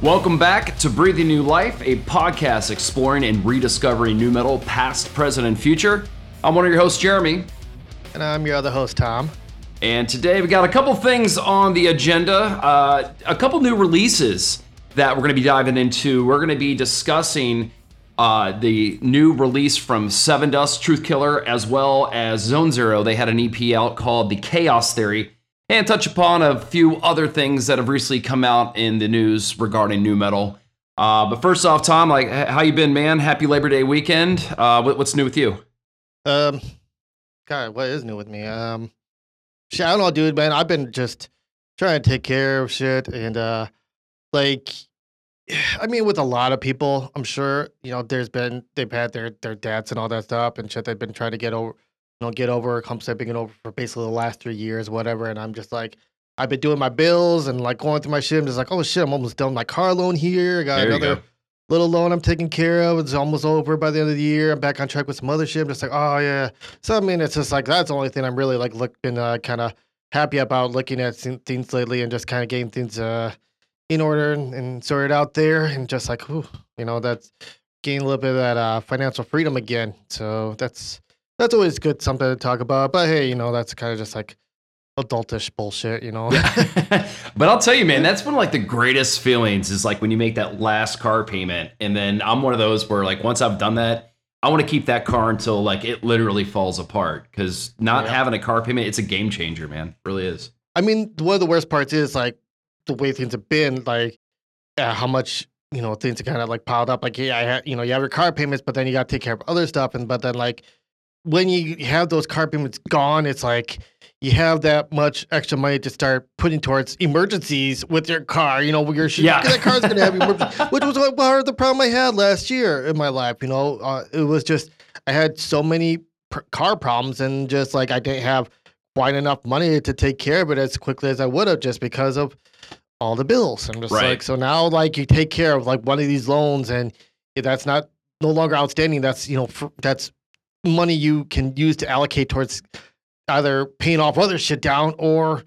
Welcome back to Breathing New Life, a podcast exploring and rediscovering nu metal, past, present, and future. I'm one of your hosts, Jeremy. And I'm your other host, Tom. And today we got a couple things on the agenda, uh, a couple new releases that we're going to be diving into. We're going to be discussing uh, the new release from Sevendust, Truth Killer, as well as Zonezero. They had an EP out called The Chaos Theory and touch upon a few other things that have recently come out in the news regarding nu metal. Uh, but first off, Tom, like, how you been, man? Happy Labor Day weekend. Uh, what, what's new with you? Um, God, what is new with me? Um, shit, I don't know, dude, man. I've been just trying to take care of shit, and uh, like, I mean, with a lot of people, I'm sure you know, there's been they've had their their debts and all that stuff and shit. They've been trying to get over you know, get over come stepping it over for basically the last three years, whatever. And I'm just like, I've been doing my bills and like going through my shit. I'm just like, oh shit, I'm almost done my car loan here. I got There another. Little loan I'm taking care of. It's almost over by the end of the year. I'm back on track with some other shit. I'm just like, oh yeah. So I mean, it's just like that's the only thing I'm really like looking uh, kind of happy about looking at things lately and just kind of getting things uh in order and, and sorted out there and just like, whew, you know, that's gaining a little bit of that uh, financial freedom again. So that's that's always good something to talk about. But hey, you know, that's kind of just like adultish bullshit, you know. but I'll tell you, man, that's one of like the greatest feelings is like when you make that last car payment. And then I'm one of those where like once I've done that, I want to keep that car until like it literally falls apart. Cause not Yeah. having a car payment, it's a game changer, man. It really is. I mean, one of the worst parts is like the way things have been, like uh, how much you know things are kind of like piled up. Like, yeah, I ha- you know, you have your car payments, but then you got to take care of other stuff, and but then like when you have those car payments gone, it's like you have that much extra money to start putting towards emergencies with your car. You know, where your shit, Yeah. that car's gonna have emergency, which was part of the problem I had last year in my life. You know, uh, it was just I had so many pr- car problems, and just like I didn't have quite enough money to take care of it as quickly as I would have just because of all the bills. I'm just Right. like, so now like you take care of like one of these loans and that's not no longer outstanding. That's, you know, fr- that's money you can use to allocate towards either paying off other shit down or,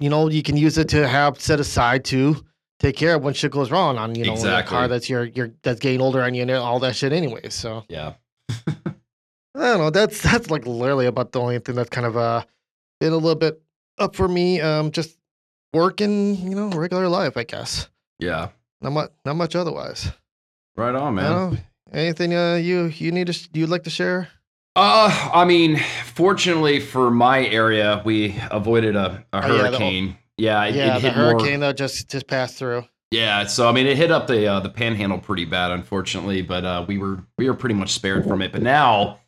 you know, you can use it to have set aside to take care of when shit goes wrong on, you know, a Exactly. car that's your, your, that's getting older on you and all that shit anyway. So Yeah. I don't know. That's that's like literally about the only thing that's kind of uh been a little bit up for me. Um, just working, you know, regular life, I guess. Yeah. Not much, not much otherwise. Right on, man. know. Anything uh you you need to sh- you'd like to share? Uh, I mean, fortunately for my area, we avoided a, a Oh, yeah, the- hurricane. Yeah, it, yeah, it the hit more. hurricane that just just passed through. Yeah, so I mean, it hit up the uh, the panhandle pretty bad, unfortunately, but uh, we were we were pretty much spared from it. But now,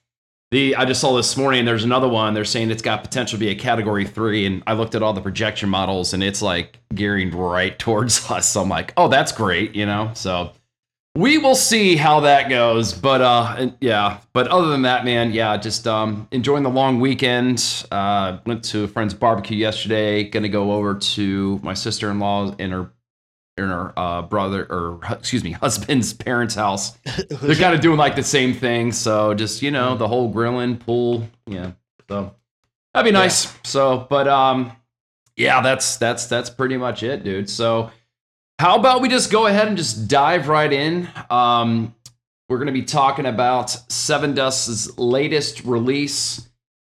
the I just saw this morning. There's another one. They're saying it's got potential to be a Category Three, and I looked at all the projection models, and it's like gearing right towards us. So I'm like, oh, that's great, you know. So we will see how that goes. But uh, yeah. But other than that, man, yeah, just um, enjoying the long weekend. Uh, went to a friend's barbecue yesterday. Gonna go over to my sister in law and her in her uh, brother or excuse me husband's parents' house. They're kind of doing like the same thing. So just you know the whole grilling pool. Yeah. So that'd be Yeah. nice. So but um yeah that's that's that's pretty much it, dude. So how about we just go ahead and just dive right in? Um, we're going to be talking about Sevendust's latest release.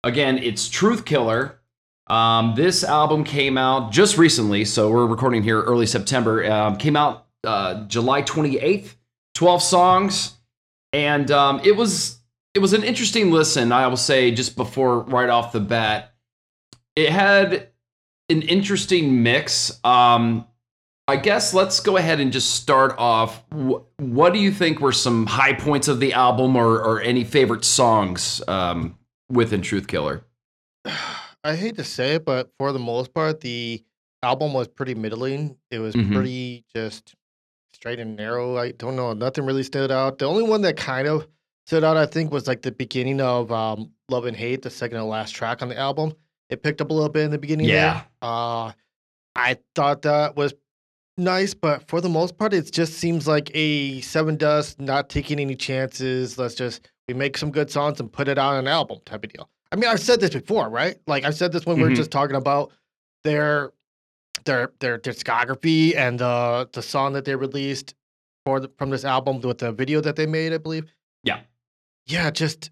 Again, it's Truth Killer. Um, this album came out just recently, so we're recording here early September. Um, came out uh, July 28th, 12 songs, and um, it was it was an interesting listen. I will say just before right off the bat, it had an interesting mix. Um, I guess let's go ahead and just start off. What do you think were some high points of the album, or, or any favorite songs um, within Truth Killer? I hate to say it, but for the most part, the album was pretty middling. It was Mhm. pretty just straight and narrow. I don't know. Nothing really stood out. The only one that kind of stood out, I think, was like the beginning of um, Love and Hate, the second to last track on the album. It picked up a little bit in the beginning. Yeah. There. Uh, I thought that was nice, but for the most part, it just seems like a Sevendust not taking any chances. Let's just we make some good songs and put it on an album type of deal. I mean, I've said this before, right? Like I've said this when we Mhm. were just talking about their their their discography and the the song that they released for the, from this album with the video that they made, I believe. Yeah. Yeah, just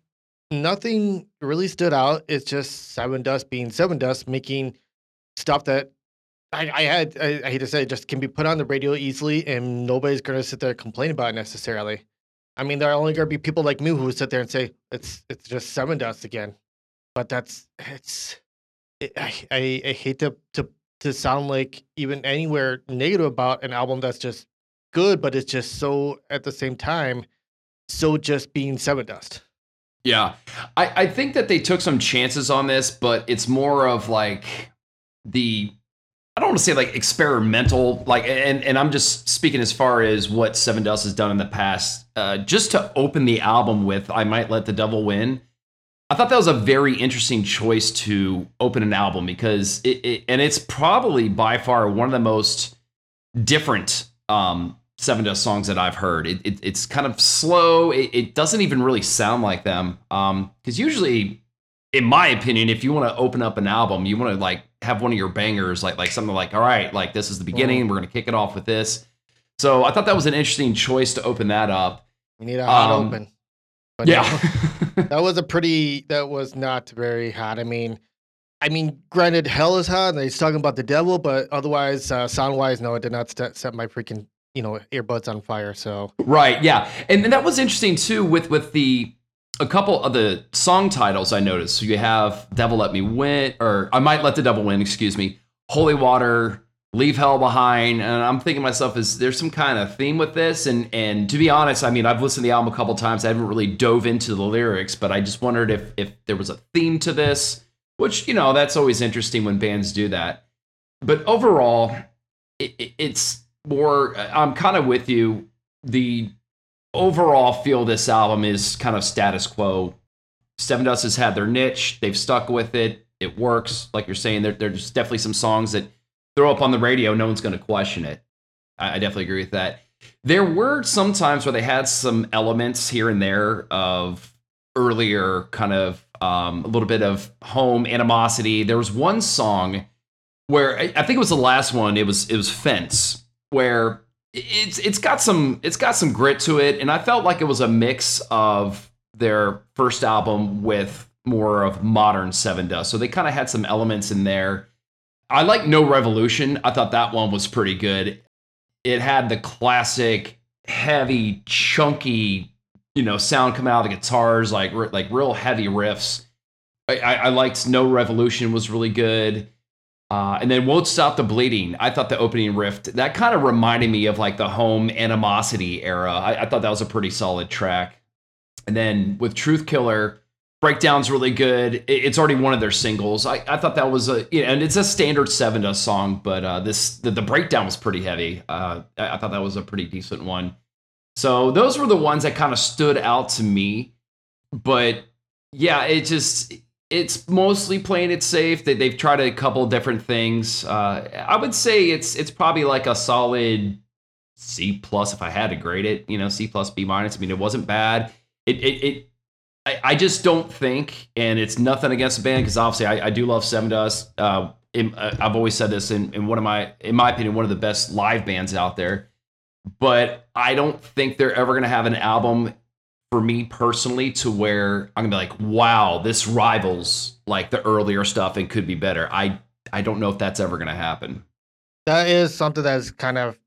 nothing really stood out. It's just Sevendust being Sevendust, making stuff that I, I had I, I hate to say it, just can be put on the radio easily and nobody's gonna sit there and complain about it necessarily. I mean, there are only gonna be people like me who sit there and say it's it's just Sevendust again. But that's it's it, I, I I hate to to to sound like even anywhere negative about an album that's just good, but it's just so at the same time so just being Sevendust. Yeah. I, I think that they took some chances on this, but it's more of like the I don't want to say like experimental, like and and I'm just speaking as far as what Sevendust has done in the past. Uh, just to open the album with I Might Let the Devil Win. I thought that was a very interesting choice to open an album because it, it and it's probably by far one of the most different um Sevendust songs that I've heard. It, it it's kind of slow. It, it doesn't even really sound like them. Um, because usually, in my opinion, if you want to open up an album, you want to like have one of your bangers, like like something like, all right, like this is the beginning. We're gonna kick it off with this. So I thought that was an interesting choice to open that up. We need a hot Um, open. But Yeah. that was a pretty that was not very hot. I mean I mean, granted, hell is hot, and he's talking about the devil, but otherwise, uh, sound wise, no, it did not set, set my freaking you know earbuds on fire. So Right, yeah, and, and that was interesting too with with the a couple of the song titles I noticed. So you have "Devil Let Me Win" or "I Might Let the Devil Win," excuse me, "Holy Water," "Leave Hell Behind," and I'm thinking myself, is there some kind of theme with this? And and to be honest, I mean, I've listened to the album a couple times. I haven't really dove into the lyrics, but I just wondered if if there was a theme to this, which you know that's always interesting when bands do that. But overall, it- it's more. I'm kind of with you. The overall feel this album is kind of status quo. Sevendust has had their niche. They've stuck with it. It works. Like you're saying, there, there's definitely some songs that throw up on the radio. No one's going to question it. I, I definitely agree with that. There were some times where they had some elements here and there of earlier kind of um, a little bit of home animosity. There was one song where I, I think it was the last one. It was it was Fence, where it's it's got some it's got some grit to it, and I felt like it was a mix of their first album with more of modern Sevendust. So they kind of had some elements in there. I like No Revolution. I thought that one was pretty good. It had the classic, heavy, chunky, you know, sound coming out of the guitars, like like real heavy riffs. I, I, I liked No Revolution was really good. Uh, and then Won't Stop the Bleeding. I thought the opening riff, that kind of reminded me of like the home animosity era. I, I thought that was a pretty solid track. And then with Truth Killer, Breakdown's really good. It- it's already one of their singles. I, I thought that was a, you know, and it's a standard Sevendust song, but uh, this, the, the breakdown was pretty heavy. Uh, I, I thought that was a pretty decent one. So those were the ones that kind of stood out to me. But yeah, it just, it's mostly playing it safe. They, they've tried a couple different things. Uh, I would say it's it's probably like a solid C plus if I had to grade it. You know, C plus B minus. I mean, it wasn't bad. It it, it I, I just don't think, and it's nothing against the band because obviously I, I do love Sevendust. Uh, in, uh, I've always said this in, in one of my, in my opinion, one of the best live bands out there. But I don't think they're ever gonna have an album for me personally to where I'm gonna be like, wow, this rivals like the earlier stuff and could be better. I I don't know if that's ever gonna happen. that is something that's kind of,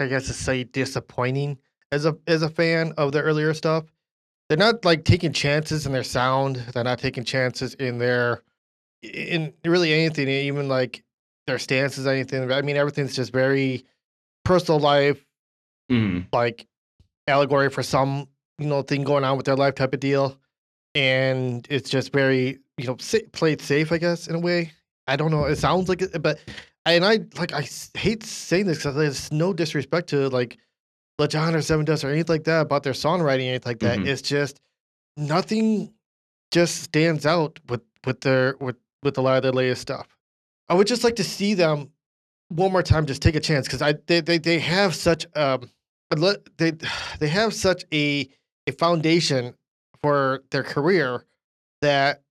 I guess to say, disappointing as a as a fan of the earlier stuff. They're not like taking chances in their sound. They're not taking chances in their in really anything, even like their stances, anything. I mean, everything's just very personal life, Mm. like allegory for some you know thing going on with their life type of deal, and it's just very you know sa- played safe, I guess, in a way. I don't know. It sounds like it, but and I like I hate saying this because there's no disrespect to like Lajon or Sevendust or anything like that about their songwriting, anything like that. Mhm. It's just nothing just stands out with with their with with a lot of their latest stuff. I would just like to see them one more time, just take a chance because I they, they they have such um they they have such a a foundation for their career that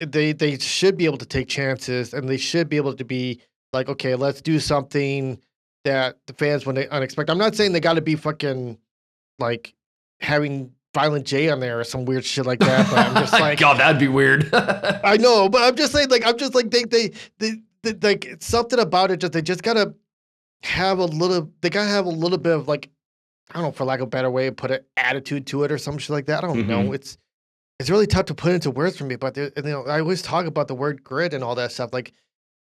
they they should be able to take chances and they should be able to be like okay let's do something that the fans when they unexpected. I'm not saying they got to be fucking like having Violent J on there or some weird shit like that. But I'm just like, God, that'd be weird. I know, but I'm just saying, like, I'm just like, they, they, they, they like, something about it. Just they just gotta have a little. They gotta have a little bit of like, I don't know, for lack of a better way, to put an attitude to it or some shit like that. I don't Mm-hmm. know. It's it's really tough to put into words for me. But there- you know, I always talk about the word grit and all that stuff. Like,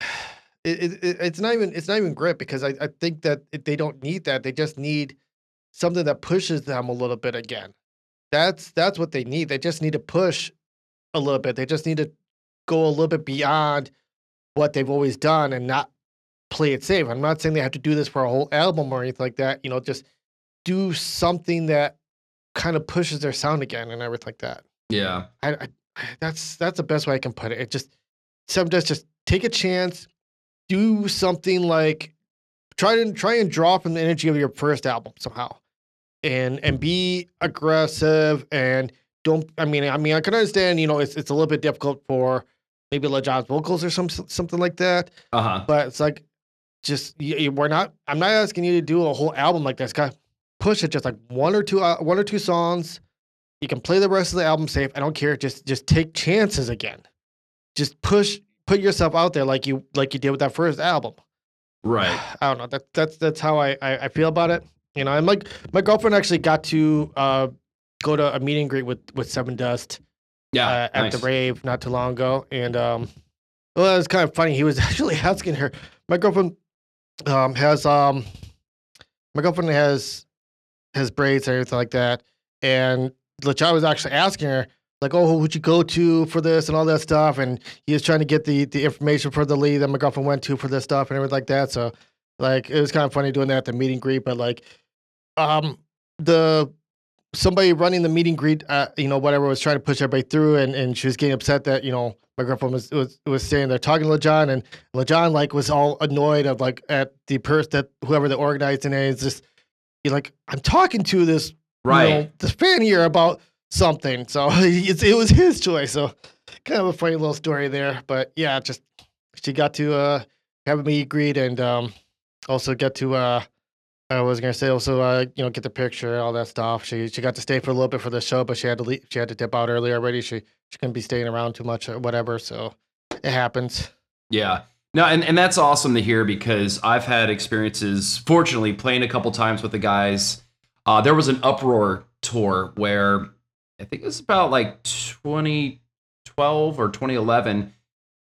it, it, it- it's not even it's not even grit because I, I think that it, they don't need that. They just need something that pushes them a little bit again. That's that's what they need. They just need to push a little bit. They just need to go a little bit beyond what they've always done and not play it safe. I'm not saying they have to do this for a whole album or anything like that. You know, just do something that kind of pushes their sound again and everything like that. yeah. I, I that's that's the best way I can put it. It just sometimes just take a chance, do something like try to try and draw from the energy of your first album somehow, and and be aggressive and don't. I mean, I mean, I can understand. You know, it's it's a little bit difficult for maybe Lajon's vocals or some something like that, Uh huh. but it's like just you, we're not. I'm not asking you to do a whole album like this. Guy, push it just like one or two uh, one or two songs. You can play the rest of the album safe. I don't care. Just just take chances again. Just push put yourself out there like you like you did with that first album. Right. I don't know. That that's that's how I, I I feel about it. You know, and like my girlfriend actually got to uh go to a meet and greet with with Sevendust Yeah. uh, at nice. the rave not too long ago, and um, well, it was kind of funny. He was actually asking her. My girlfriend um has um, my girlfriend has has braids and everything like that, and Lajon was actually asking her like, "Oh, who would you go to for this and all that stuff?" And he was trying to get the the information for the lead that my girlfriend went to for this stuff and everything like that. So, like, it was kind of funny doing that at the meet and greet, but like, um, the somebody running the meet and greet, uh, you know, whatever was trying to push everybody through, and, and she was getting upset that you know my girlfriend was was was standing there talking to Lajon, and Lajon like was all annoyed of like at the person that whoever the organizing it is just you're like I'm talking to this you Right. know, this fan here about something, so it was his choice. So kind of a funny little story there, but yeah, just she got to uh have me greet and um also get to uh I was gonna say also uh you know get the picture all that stuff. She she got to stay for a little bit for the show, but she had to leave, she had to dip out early already. She she couldn't be staying around too much or whatever. So it happens. Yeah. No, and, and that's awesome to hear because I've had experiences, fortunately, playing a couple times with the guys. Uh, there was an uproar tour where I think it was about like 2012 or 2011,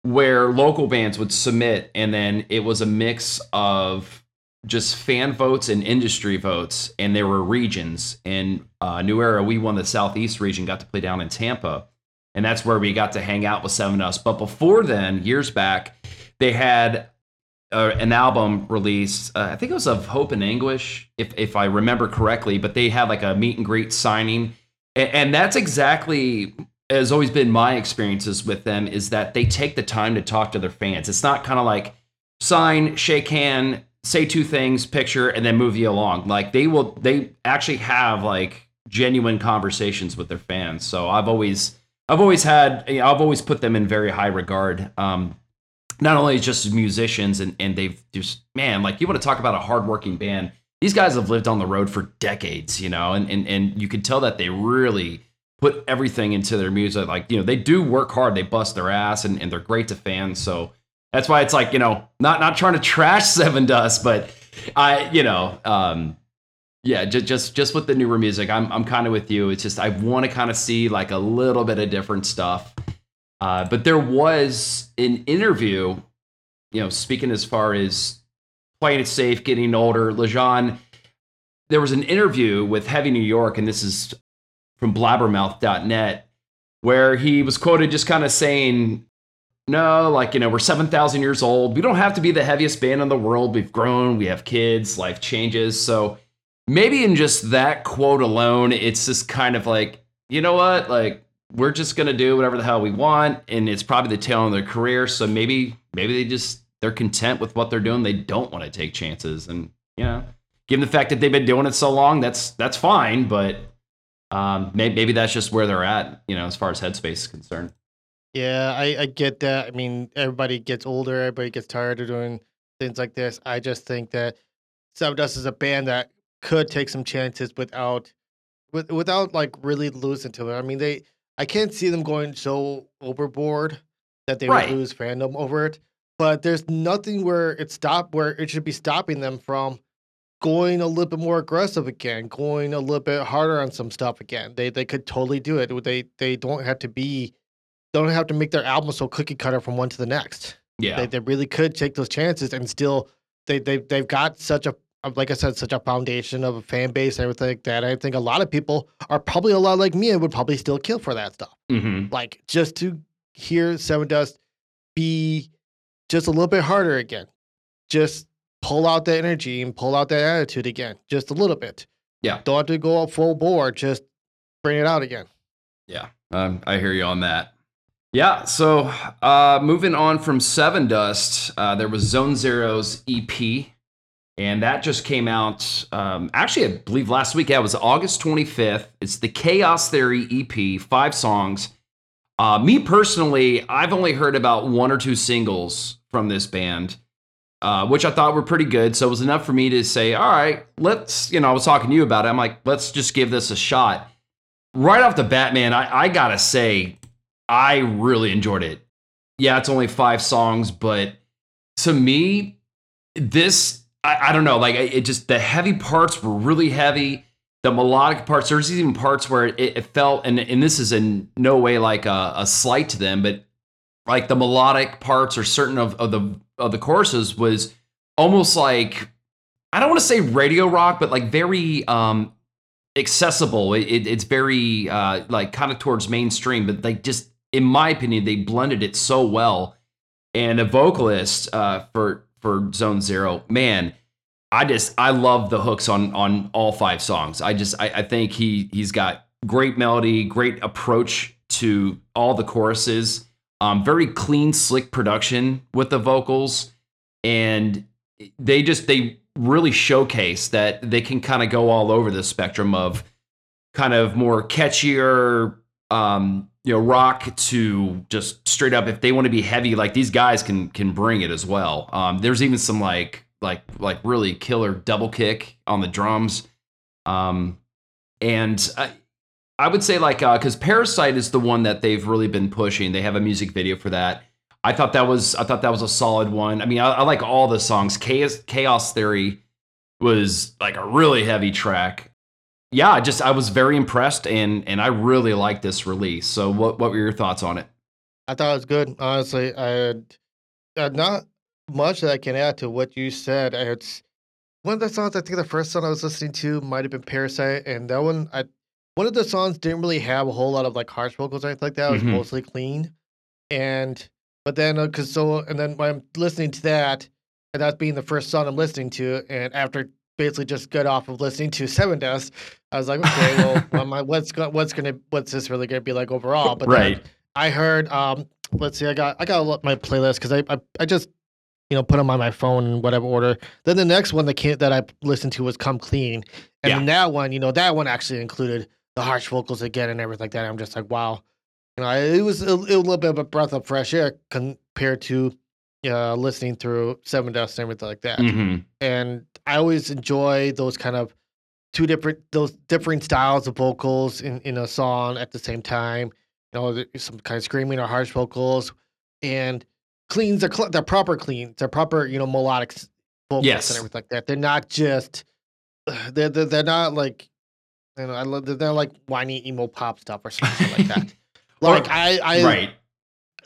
where local bands would submit, and then it was a mix of just fan votes and industry votes, and there were regions. And uh, New Era, we won the Southeast region, got to play down in Tampa and that's where we got to hang out with Sevendust. But before then, years back, they had uh, an album release. Uh, I think it was of Hope and Anguish, if if I remember correctly. But they had like a meet and greet signing, and, and that's exactly has always been my experiences with them. Is that they take the time to talk to their fans. It's not kind of like sign, shake hand, say two things, picture, and then move you along. Like they will, they actually have like genuine conversations with their fans. So I've always I've always had, I've always put them in very high regard. Um, not only just musicians, and, and they've just, man, like you want to talk about a hardworking band. These guys have lived on the road for decades, you know, and, and, and you can tell that they really put everything into their music. Like, you know, they do work hard, they bust their ass, and, and they're great to fans. So that's why it's like, you know, not, not trying to trash Sevendust, but I, you know, um, yeah, just just just with the newer music, I'm I'm kind of with you. It's just I want to kind of see like a little bit of different stuff. Uh, but there was an interview, you know, speaking as far as playing it safe, getting older. Lajon, there was an interview with Heavy New York, and this is from blabbermouth.net, where he was quoted just kind of saying, no, like, you know, we're 7,000 years old. We don't have to be the heaviest band in the world. We've grown, we have kids, life changes. So maybe in just that quote alone, it's just kind of like, you know what? Like, we're just gonna do whatever the hell we want, and it's probably the tail end of their career. So maybe maybe they just they're content with what they're doing. They don't want to take chances, and you know, given the fact that they've been doing it so long, that's that's fine. But um, maybe, maybe that's just where they're at, you know, as far as headspace is concerned. Yeah, I, I get that. I mean, everybody gets older, everybody gets tired of doing things like this. I just think that Sevendust is a band that could take some chances without with, without like really losing to it. I mean, they I can't see them going so overboard that they Right. would lose fandom over it. But there's nothing where it stopped where it should be stopping them from going a little bit more aggressive again, going a little bit harder on some stuff again. They they could totally do it. They they don't have to be don't have to make their album so cookie cutter from one to the next. Yeah. They they really could take those chances and still they they they've got such a like I said, such a foundation of a fan base and everything like that. I think a lot of people are probably a lot like me and would probably still kill for that stuff. hmm Like just to hear Sevendust be just a little bit harder again. Just pull out that energy and pull out that attitude again. Just a little bit. Yeah. Don't have to go up full bore. Just bring it out again. Yeah, um, I hear you on that. Yeah, so uh, moving on from Sevendust, uh, there was Zonezero's EP, and that just came out. Um, actually, I believe last week. Yeah, it was August 25th. It's the Chaos Theory EP, five songs. Uh, me personally, I've only heard about one or two singles from this band, uh, which I thought were pretty good. So it was enough for me to say, all right, let's, you know, I was talking to you about it. I'm like, let's just give this a shot right off the bat, man, I, I gotta say, I really enjoyed it. Yeah, it's only five songs, but to me, this I, I don't know, like it just the heavy parts were really heavy. The melodic parts, there's even parts where it, it felt, and and this is in no way like a, a slight to them, but like the melodic parts or certain of, of the of the choruses was almost like I don't want to say radio rock, but like very um accessible. It, it, it's very uh, like kind of towards mainstream, but like just in my opinion, they blended it so well. And a vocalist uh, for for Zonezero, man, I just I love the hooks on on all five songs. I just I, I think he he's got great melody, great approach to all the choruses. Um, very clean, slick production with the vocals, and they just they really showcase that they can kind of go all over the spectrum of kind of more catchier um you know rock to just straight up if they want to be heavy like these guys can can bring it as well um there's even some like like like really killer double kick on the drums um and i i would say like uh because parasite is the one that they've really been pushing they have a music video for that I thought that was I thought that was a solid one. I mean, I, I like all the songs. Chaos Chaos Theory was like a really heavy track. Yeah, I just I was very impressed and and I really liked this release. So what what were your thoughts on it? I thought it was good. Honestly, I had uh, not much that I can add to what you said. It's one of the songs. I think the first song I was listening to might have been "Parasite," and that one, I one of the songs didn't really have a whole lot of like harsh vocals or anything like that. It was Mhm. mostly clean, and but then because so and then when I'm listening to that, and that being the first song I'm listening to, and after basically just got off of listening to Sevendust, I was like, okay, well, well my, what's go, what's gonna what's this really gonna be like overall? But Right. I heard um let's see, I got I got a lot- my playlist because I, I I just you know put them on my phone in whatever order. Then the next one that came that I listened to was Come Clean, and Yeah. that one, you know, that one actually included the harsh vocals again and everything like that. I'm just like, wow, you know, it was a, it was a little bit of a breath of fresh air compared to uh, listening through Sevendust and everything like that Mhm. and I always enjoy those kind of two different those different styles of vocals in, in a song at the same time. You know, some kind of screaming or harsh vocals, and cleans are cl- they're proper cleans. They're proper you know melodic vocals Yes. and everything like that. They're not just they're they're, they're not like you know I love they're not like whiny emo pop stuff or something like that. Or- Like I I right.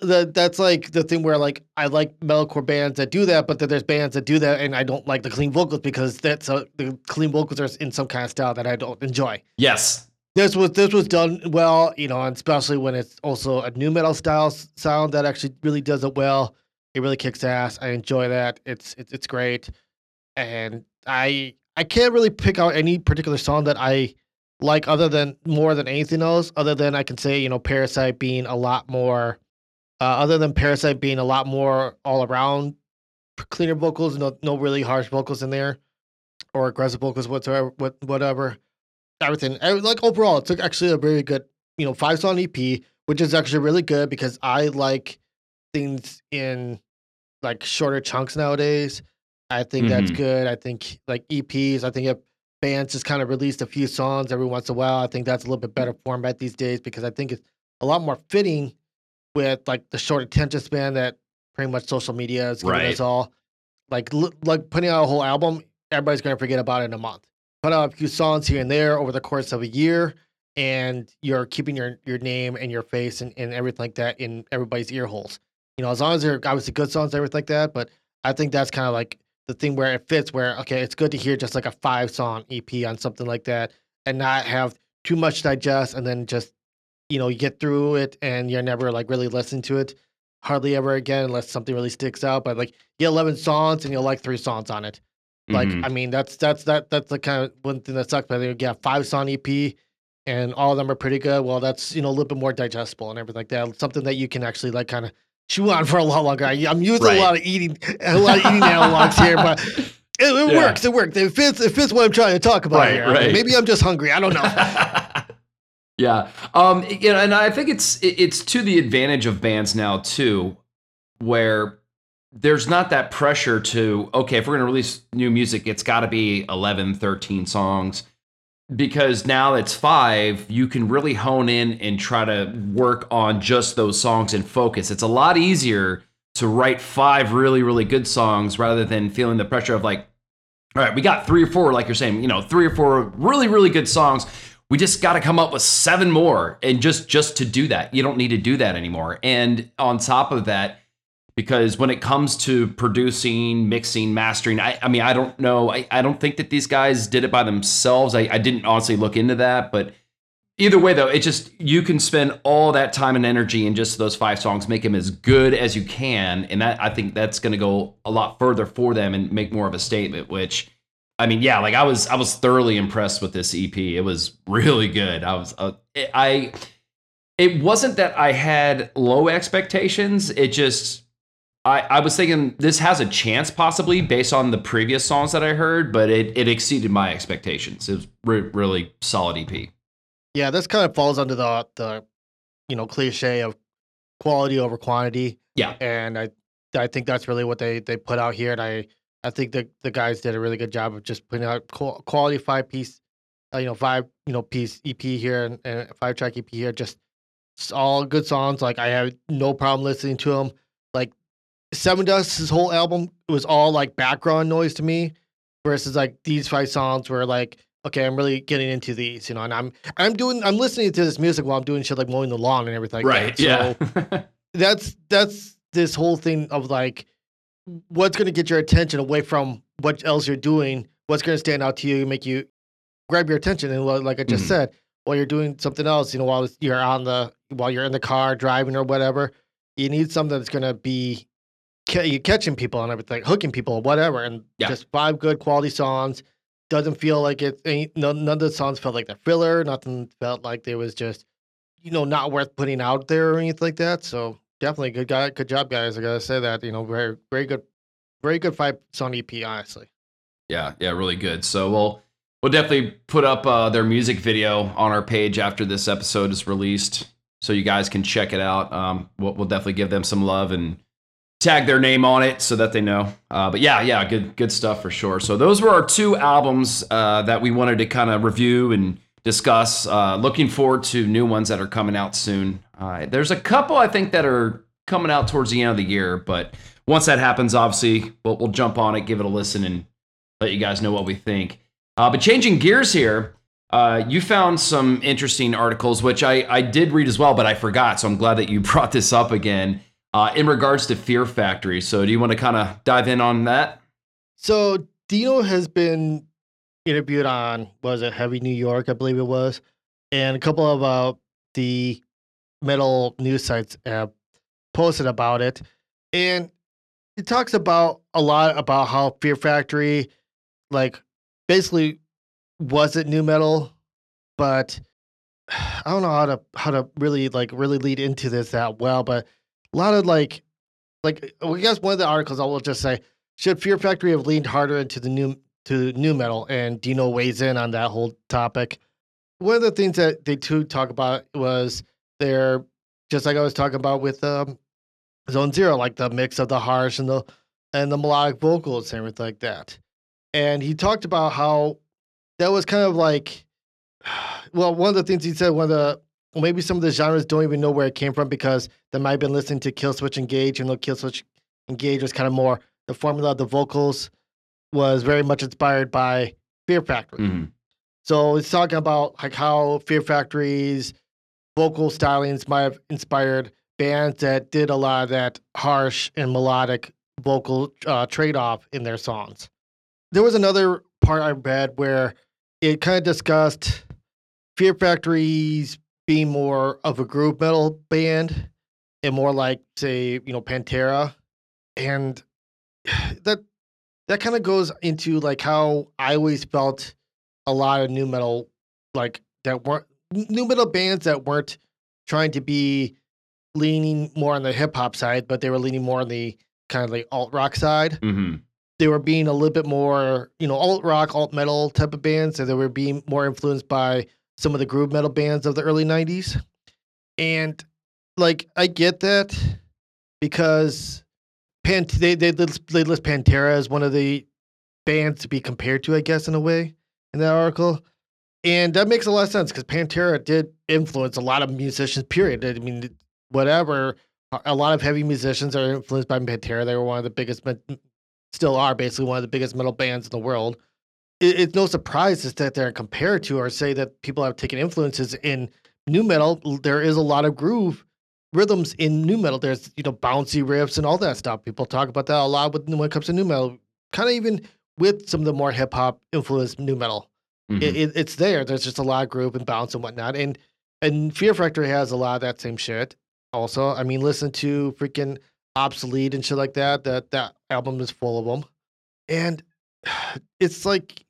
That that's like the thing where like I like metalcore bands that do that, but then there's bands that do that, and I don't like the clean vocals because that's a, the clean vocals are in some kind of style that I don't enjoy. Yes. This was this was done well, you know, and especially when it's also a nu metal style sound that actually really does it well. It really kicks ass. I enjoy that. It's it's it's great, and I I can't really pick out any particular song that I like other than more than anything else, other than I can say, you know, Parasite being a lot more, uh, other than Parasite being a lot more all around cleaner vocals, no, no really harsh vocals in there or aggressive vocals whatsoever, what, whatever. Everything like overall, it's actually a very good, you know, five song EP, which is actually really good because I like things in like shorter chunks nowadays. I think mm-hmm. that's good. I think like EPs, I think if bands just kind of released a few songs every once in a while, I think that's a little bit better format these days because I think it's a lot more fitting with like the short attention span that pretty much social media is giving right. us all. Like like putting out a whole album, everybody's gonna forget about it in a month. Put out a few songs here and there over the course of a year, and you're keeping your your name and your face and, and everything like that in everybody's ear holes. You know, as long as they're obviously good songs, everything like that. But I think that's kind of like the thing where it fits. Where okay, it's good to hear just like a five song EP on something like that, and not have too much to digest, and then just you know you get through it and you're never like really listening to it hardly ever again unless something really sticks out. But like you get eleven songs and you'll like three songs on it. Like mm-hmm. I mean that's that's that that's the kind of one thing that sucks. But you get five song EP and all of them are pretty good. Well, that's you know a little bit more digestible and everything like that. Something that you can actually like kind of chew on for a lot longer. I, am using right. a lot of eating, a lot of eating analogs here, but it, it yeah. works. It works. It fits. It fits what I'm trying to talk about right, here. Right. Maybe I'm just hungry. I don't know. yeah. Um. You know, and I think it's it's to the advantage of bands now too, where there's not that pressure to okay if we're going to release new music it's got to be 11 13 songs because now it's five, you can really hone in and try to work on just those songs and focus. It's a lot easier to write five really, really good songs rather than feeling the pressure of like, all right, we got three or four, like you're saying, you know, three or four really, really good songs. We just got to come up with seven more, and just just to do that, you don't need to do that anymore. And on top of that, because when it comes to producing, mixing, mastering, I, I mean, I don't know. I, I don't think that these guys did it by themselves. I, I didn't honestly look into that, but either way, though, it just you can spend all that time and energy in just those five songs, make them as good as you can, and that I think that's going to go a lot further for them and make more of a statement. Which, I mean, yeah, like I was I was thoroughly impressed with this EP. It was really good. I was uh, I. It wasn't that I had low expectations. It just I, I was thinking this has a chance possibly based on the previous songs that I heard, but it, it exceeded my expectations. It was re- really solid EP. Yeah, this kind of falls under the the you know cliche of quality over quantity. Yeah, and I I think that's really what they they put out here, and I I think the the guys did a really good job of just putting out quality five piece, uh, you know five you know piece EP here and, and five track EP here, just all good songs. Like I have no problem listening to them. Like Sevendust's whole album was all like background noise to me, versus like these five songs were like, okay, I'm really getting into these, you know, and I'm I'm doing I'm listening to this music while I'm doing shit like mowing the lawn and everything. Right. Like that. So yeah. that's that's this whole thing of like what's going to get your attention away from what else you're doing. What's going to stand out to you, make you grab your attention, and like I just mm-hmm. said, while you're doing something else, you know, while you're on the while you're in the car driving or whatever, you need something that's going to be you catching people and everything, hooking people, or whatever, and yeah. just five good quality songs. Doesn't feel like it. Ain't, none, none of the songs felt like the filler. Nothing felt like there was just, you know, not worth putting out there or anything like that. So definitely good guy, good job, guys. I gotta say that. You know, very, very good, very good five song EP, honestly. Yeah, yeah, really good. So we'll we'll definitely put up uh, their music video on our page after this episode is released, so you guys can check it out. Um, we'll, we'll definitely give them some love and tag their name on it so that they know. Uh, but yeah, yeah, good good stuff for sure. So those were our two albums uh, that we wanted to kind of review and discuss. Uh, looking forward to new ones that are coming out soon. Uh, there's a couple I think that are coming out towards the end of the year, but once that happens, obviously we'll, we'll jump on it, give it a listen, and let you guys know what we think. Uh, but changing gears here. Uh, you found some interesting articles, which I, I did read as well, but I forgot. So I'm glad that you brought this up again uh, in regards to Fear Factory. So, do you want to kind of dive in on that? So, Dino has been interviewed on was it Heavy New York, I believe it was, and a couple of uh, the metal news sites have posted about it, and it talks about a lot about how Fear Factory, like, basically, was it nu metal but I don't know how to how to really like really lead into this that well. But a lot of like like I guess one of the articles I will just say should Fear Factory have leaned harder into the new to nu metal and Dino weighs in on that whole topic. One of the things that they too talk about was their just like I was talking about with um, Zonezero, like the mix of the harsh and the and the melodic vocals and everything like that. And he talked about how that was kind of like, well, one of the things he said, one of the maybe some of the genres don't even know where it came from because they might have been listening to Killswitch Engage, and though Killswitch Engage was kind of more the formula of the vocals was very much inspired by Fear Factory. Mm-hmm. So it's talking about like how Fear Factory's vocal stylings might have inspired bands that did a lot of that harsh and melodic vocal uh, trade off in their songs. There was another part I read where it kind of discussed Fear Factory's being more of a groove metal band and more like, say, you know, Pantera. And that that kind of goes into like how I always felt a lot of nu metal like that weren't nu metal bands that weren't trying to be leaning more on the hip hop side, but they were leaning more on the kind of like alt rock side. Mm-hmm. They were being a little bit more, you know, alt rock, alt metal type of bands, and they were being more influenced by some of the groove metal bands of the early '90s. And like, I get that because They they list, they list Pantera as one of the bands to be compared to, I guess, in a way in that article. And that makes a lot of sense because Pantera did influence a lot of musicians, period. I mean, whatever, a lot of heavy musicians are influenced by Pantera. They were one of the biggest, still are basically one of the biggest metal bands in the world. It, it's no surprise that they're compared to or say that people have taken influences in nu metal. There is a lot of groove rhythms in nu metal. There's you know bouncy riffs and all that stuff. People talk about that a lot with, when it comes to nu metal. Kind of even with some of the more hip hop influenced nu metal. Mm-hmm. It, it, it's there. There's just a lot of groove and bounce and whatnot. And and Fear Factory has a lot of that same shit. Also, I mean, listen to freaking obsolete and shit like that. That that album is full of them. And it's like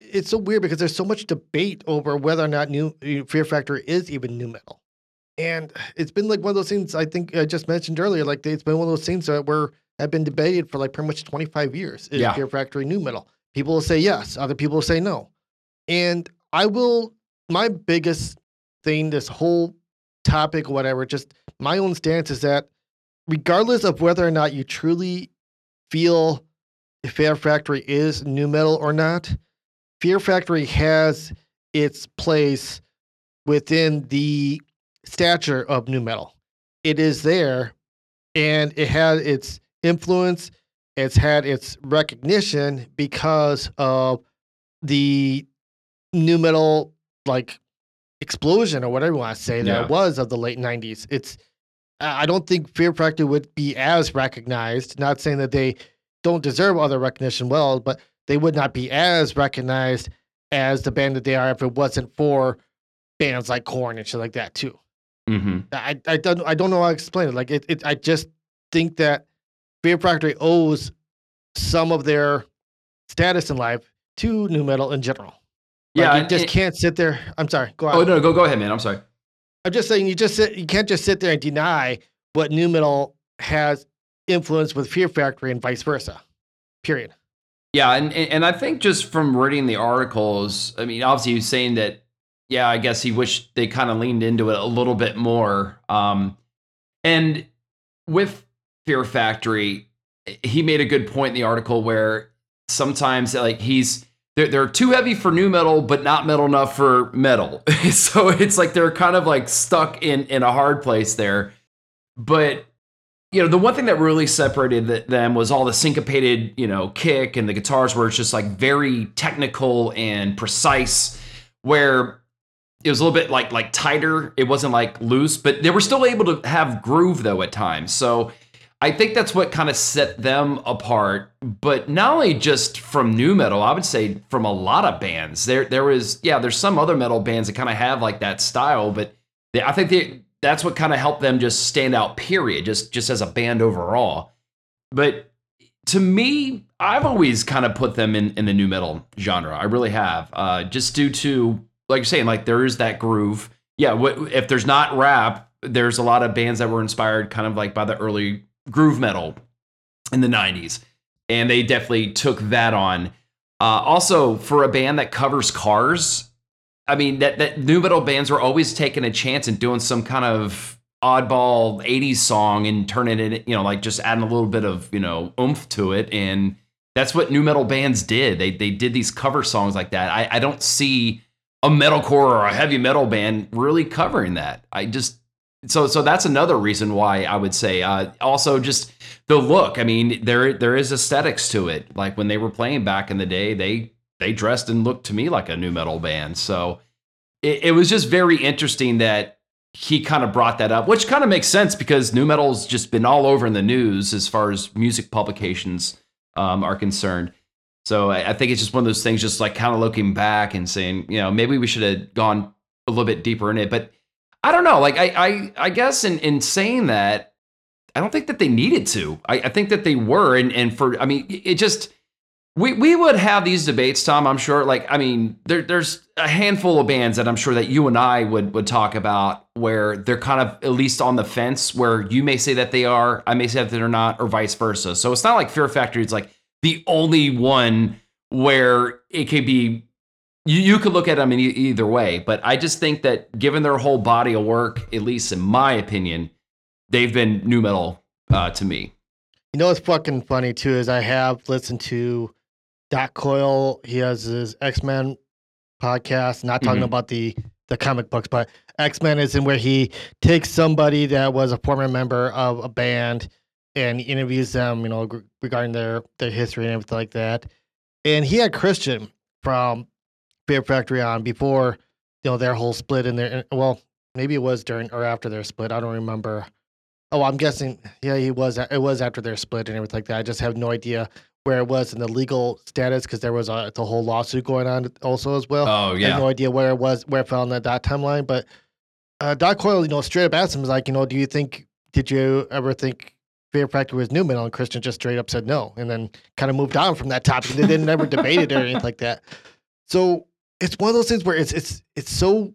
it's so weird because there's so much debate over whether or not new Fear Factory is even nu metal. And it's been like one of those things I think I just mentioned earlier. Like it's been one of those things that were have been debated for like pretty much 25 years. Is yeah. Fear Factory nu metal? People will say yes, other people will say no. And I will my biggest thing, this whole topic, whatever, just my own stance is that regardless of whether or not you truly feel Fear Factory is nu metal or not, Fear Factory has its place within the stature of nu metal. It is there and it had its influence, it's had its recognition because of the nu metal like explosion or whatever you want to say yeah. that was of the late 90s. It's I don't think Fear Factory would be as recognized. Not saying that they don't deserve other recognition well, but they would not be as recognized as the band that they are if it wasn't for bands like Korn and shit like that too. Mm-hmm. I, I don't I don't know how to explain it. Like it, it I just think that Fear Factory owes some of their status in life to nu metal in general. Like yeah, you just it, can't sit there. I'm sorry. Go on. Oh no, go go ahead, man. I'm sorry. I'm just saying you just sit. You can't just sit there and deny what nu metal has influence with Fear Factory and vice versa. Period. Yeah, and and I think just from reading the articles, I mean, obviously he's saying that yeah, I guess he wished they kind of leaned into it a little bit more. Um, and with Fear Factory, he made a good point in the article where sometimes like he's they're, they're too heavy for nu metal, but not metal enough for metal. so it's like they're kind of like stuck in in a hard place there. But you know, the one thing that really separated them was all the syncopated, you know, kick and the guitars where it's just like very technical and precise. Where it was a little bit like like tighter. It wasn't like loose, but they were still able to have groove though at times. So I think that's what kind of set them apart. But not only just from nu metal, I would say from a lot of bands. There there was yeah, there's some other metal bands that kind of have like that style, but they, I think they, that's what kind of helped them just stand out. Period. Just just as a band overall. But to me, I've always kind of put them in in the nu metal genre. I really have, uh, just due to like you're saying, like there is that groove. Yeah, what, if there's not rap, there's a lot of bands that were inspired kind of like by the early groove metal in the 90s. And they definitely took that on. Uh, also, for a band that covers cars, I mean, that, that nu metal bands were always taking a chance and doing some kind of oddball 80s song and turning it, you know, like just adding a little bit of, you know, oomph to it. And that's what nu metal bands did. They, they did these cover songs like that. I, I don't see a metalcore or a heavy metal band really covering that. I just, so so that's another reason why I would say. Uh, also, just the look. I mean, there there is aesthetics to it. Like when they were playing back in the day, they they dressed and looked to me like a nu metal band. So it, it was just very interesting that he kind of brought that up, which kind of makes sense because nu metal's just been all over in the news as far as music publications um, are concerned. So I, I think it's just one of those things, just like kind of looking back and saying, you know, maybe we should have gone a little bit deeper in it, but I don't know. Like I, I, I guess in in saying that, I don't think that they needed to. I, I think that they were, and and for I mean, it just we we would have these debates, Tom. I'm sure. Like I mean, there there's a handful of bands that I'm sure that you and I would would talk about where they're kind of at least on the fence, where you may say that they are, I may say that they're not, or vice versa. So it's not like Fear Factory is like the only one where it could be you, you could look at them in e- either way, but I just think that given their whole body of work, at least in my opinion, they've been nu metal uh, to me. You know what's fucking funny too is I have listened to Doc Coyle. He has his Ex Man podcast. Not talking Mhm. about the the comic books, but Ex Man is in where he takes somebody that was a former member of a band and interviews them. You know, regarding their their history and everything like that. And he had Christian from Fear Factory on before you know their whole split in their well maybe it was during or after their split. I don't remember. Oh, I'm guessing. Yeah, he was. It was after their split and everything like that. I just have no idea where it was in the legal status because there was a the whole lawsuit going on also as well. Oh I have no idea where it was, where it fell in that, that timeline. But uh, Doc Coyle, you know, straight up asked him, was like, you know, do you think, did you ever think Fear Factory was nu metal? And Christian just straight up said no, and then kind of moved on from that topic. They didn't ever debate it or anything like that. So it's one of those things where it's it's it's so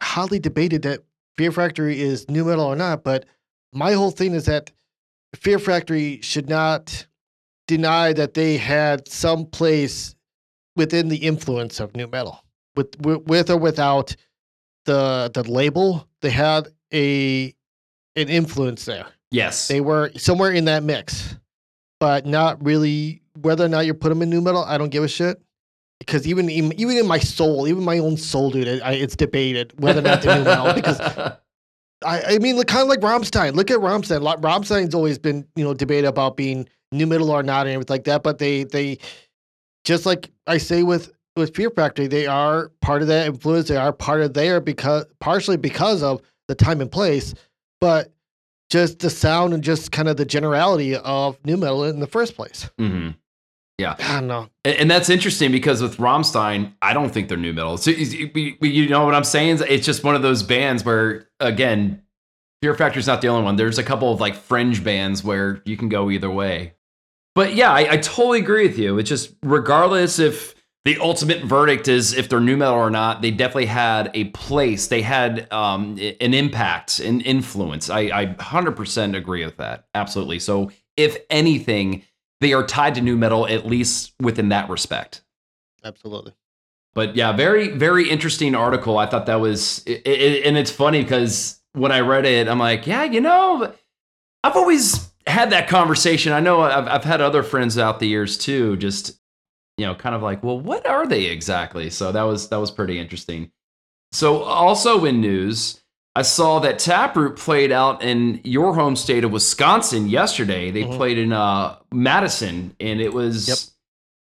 hotly debated that Fear Factory is nu metal or not. But my whole thing is that Fear Factory should not deny that they had some place within the influence of nu metal, with with, with or without the the label. They had a an influence there. Yes. They were somewhere in that mix, but not really. Whether or not you put them in nu metal, I don't give a shit. Because even in, even in my soul, even my own soul, dude, I, it's debated whether or not they're nu metal. Because I, I mean, look, kind of like Rammstein. Look at Rammstein. Rammstein's always been, you know, debated about being nu metal or not and everything like that. But they, they, just like I say with with Fear Factory, they are part of that influence. They are part of there because partially because of the time and place, but just the sound and just kind of the generality of nu metal in the first place. hmm Yeah, I don't know. And, and that's interesting because with Rammstein, I don't think they're nu metal. So you, know what I'm saying? It's just one of those bands where, again, Fear Factory's not the only one. There's a couple of like fringe bands where you can go either way. But yeah, I, I totally agree with you. It's just regardless if the ultimate verdict is if they're nu metal or not, they definitely had a place. They had um, an impact, an influence. I, I 100% agree with that. Absolutely. So if anything, they are tied to nu metal at least within that respect. Absolutely. But yeah, very very interesting article. I thought that was, it, it, and it's funny because when I read it, I'm like, yeah, you know, I've always had that conversation. I know I've I've had other friends out the years too, just you know, kind of like, well, what are they exactly? So that was that was pretty interesting. So also in news, I saw that Taproot played out in your home state of Wisconsin yesterday. They Mhm. played in uh, Madison, and it was Yep.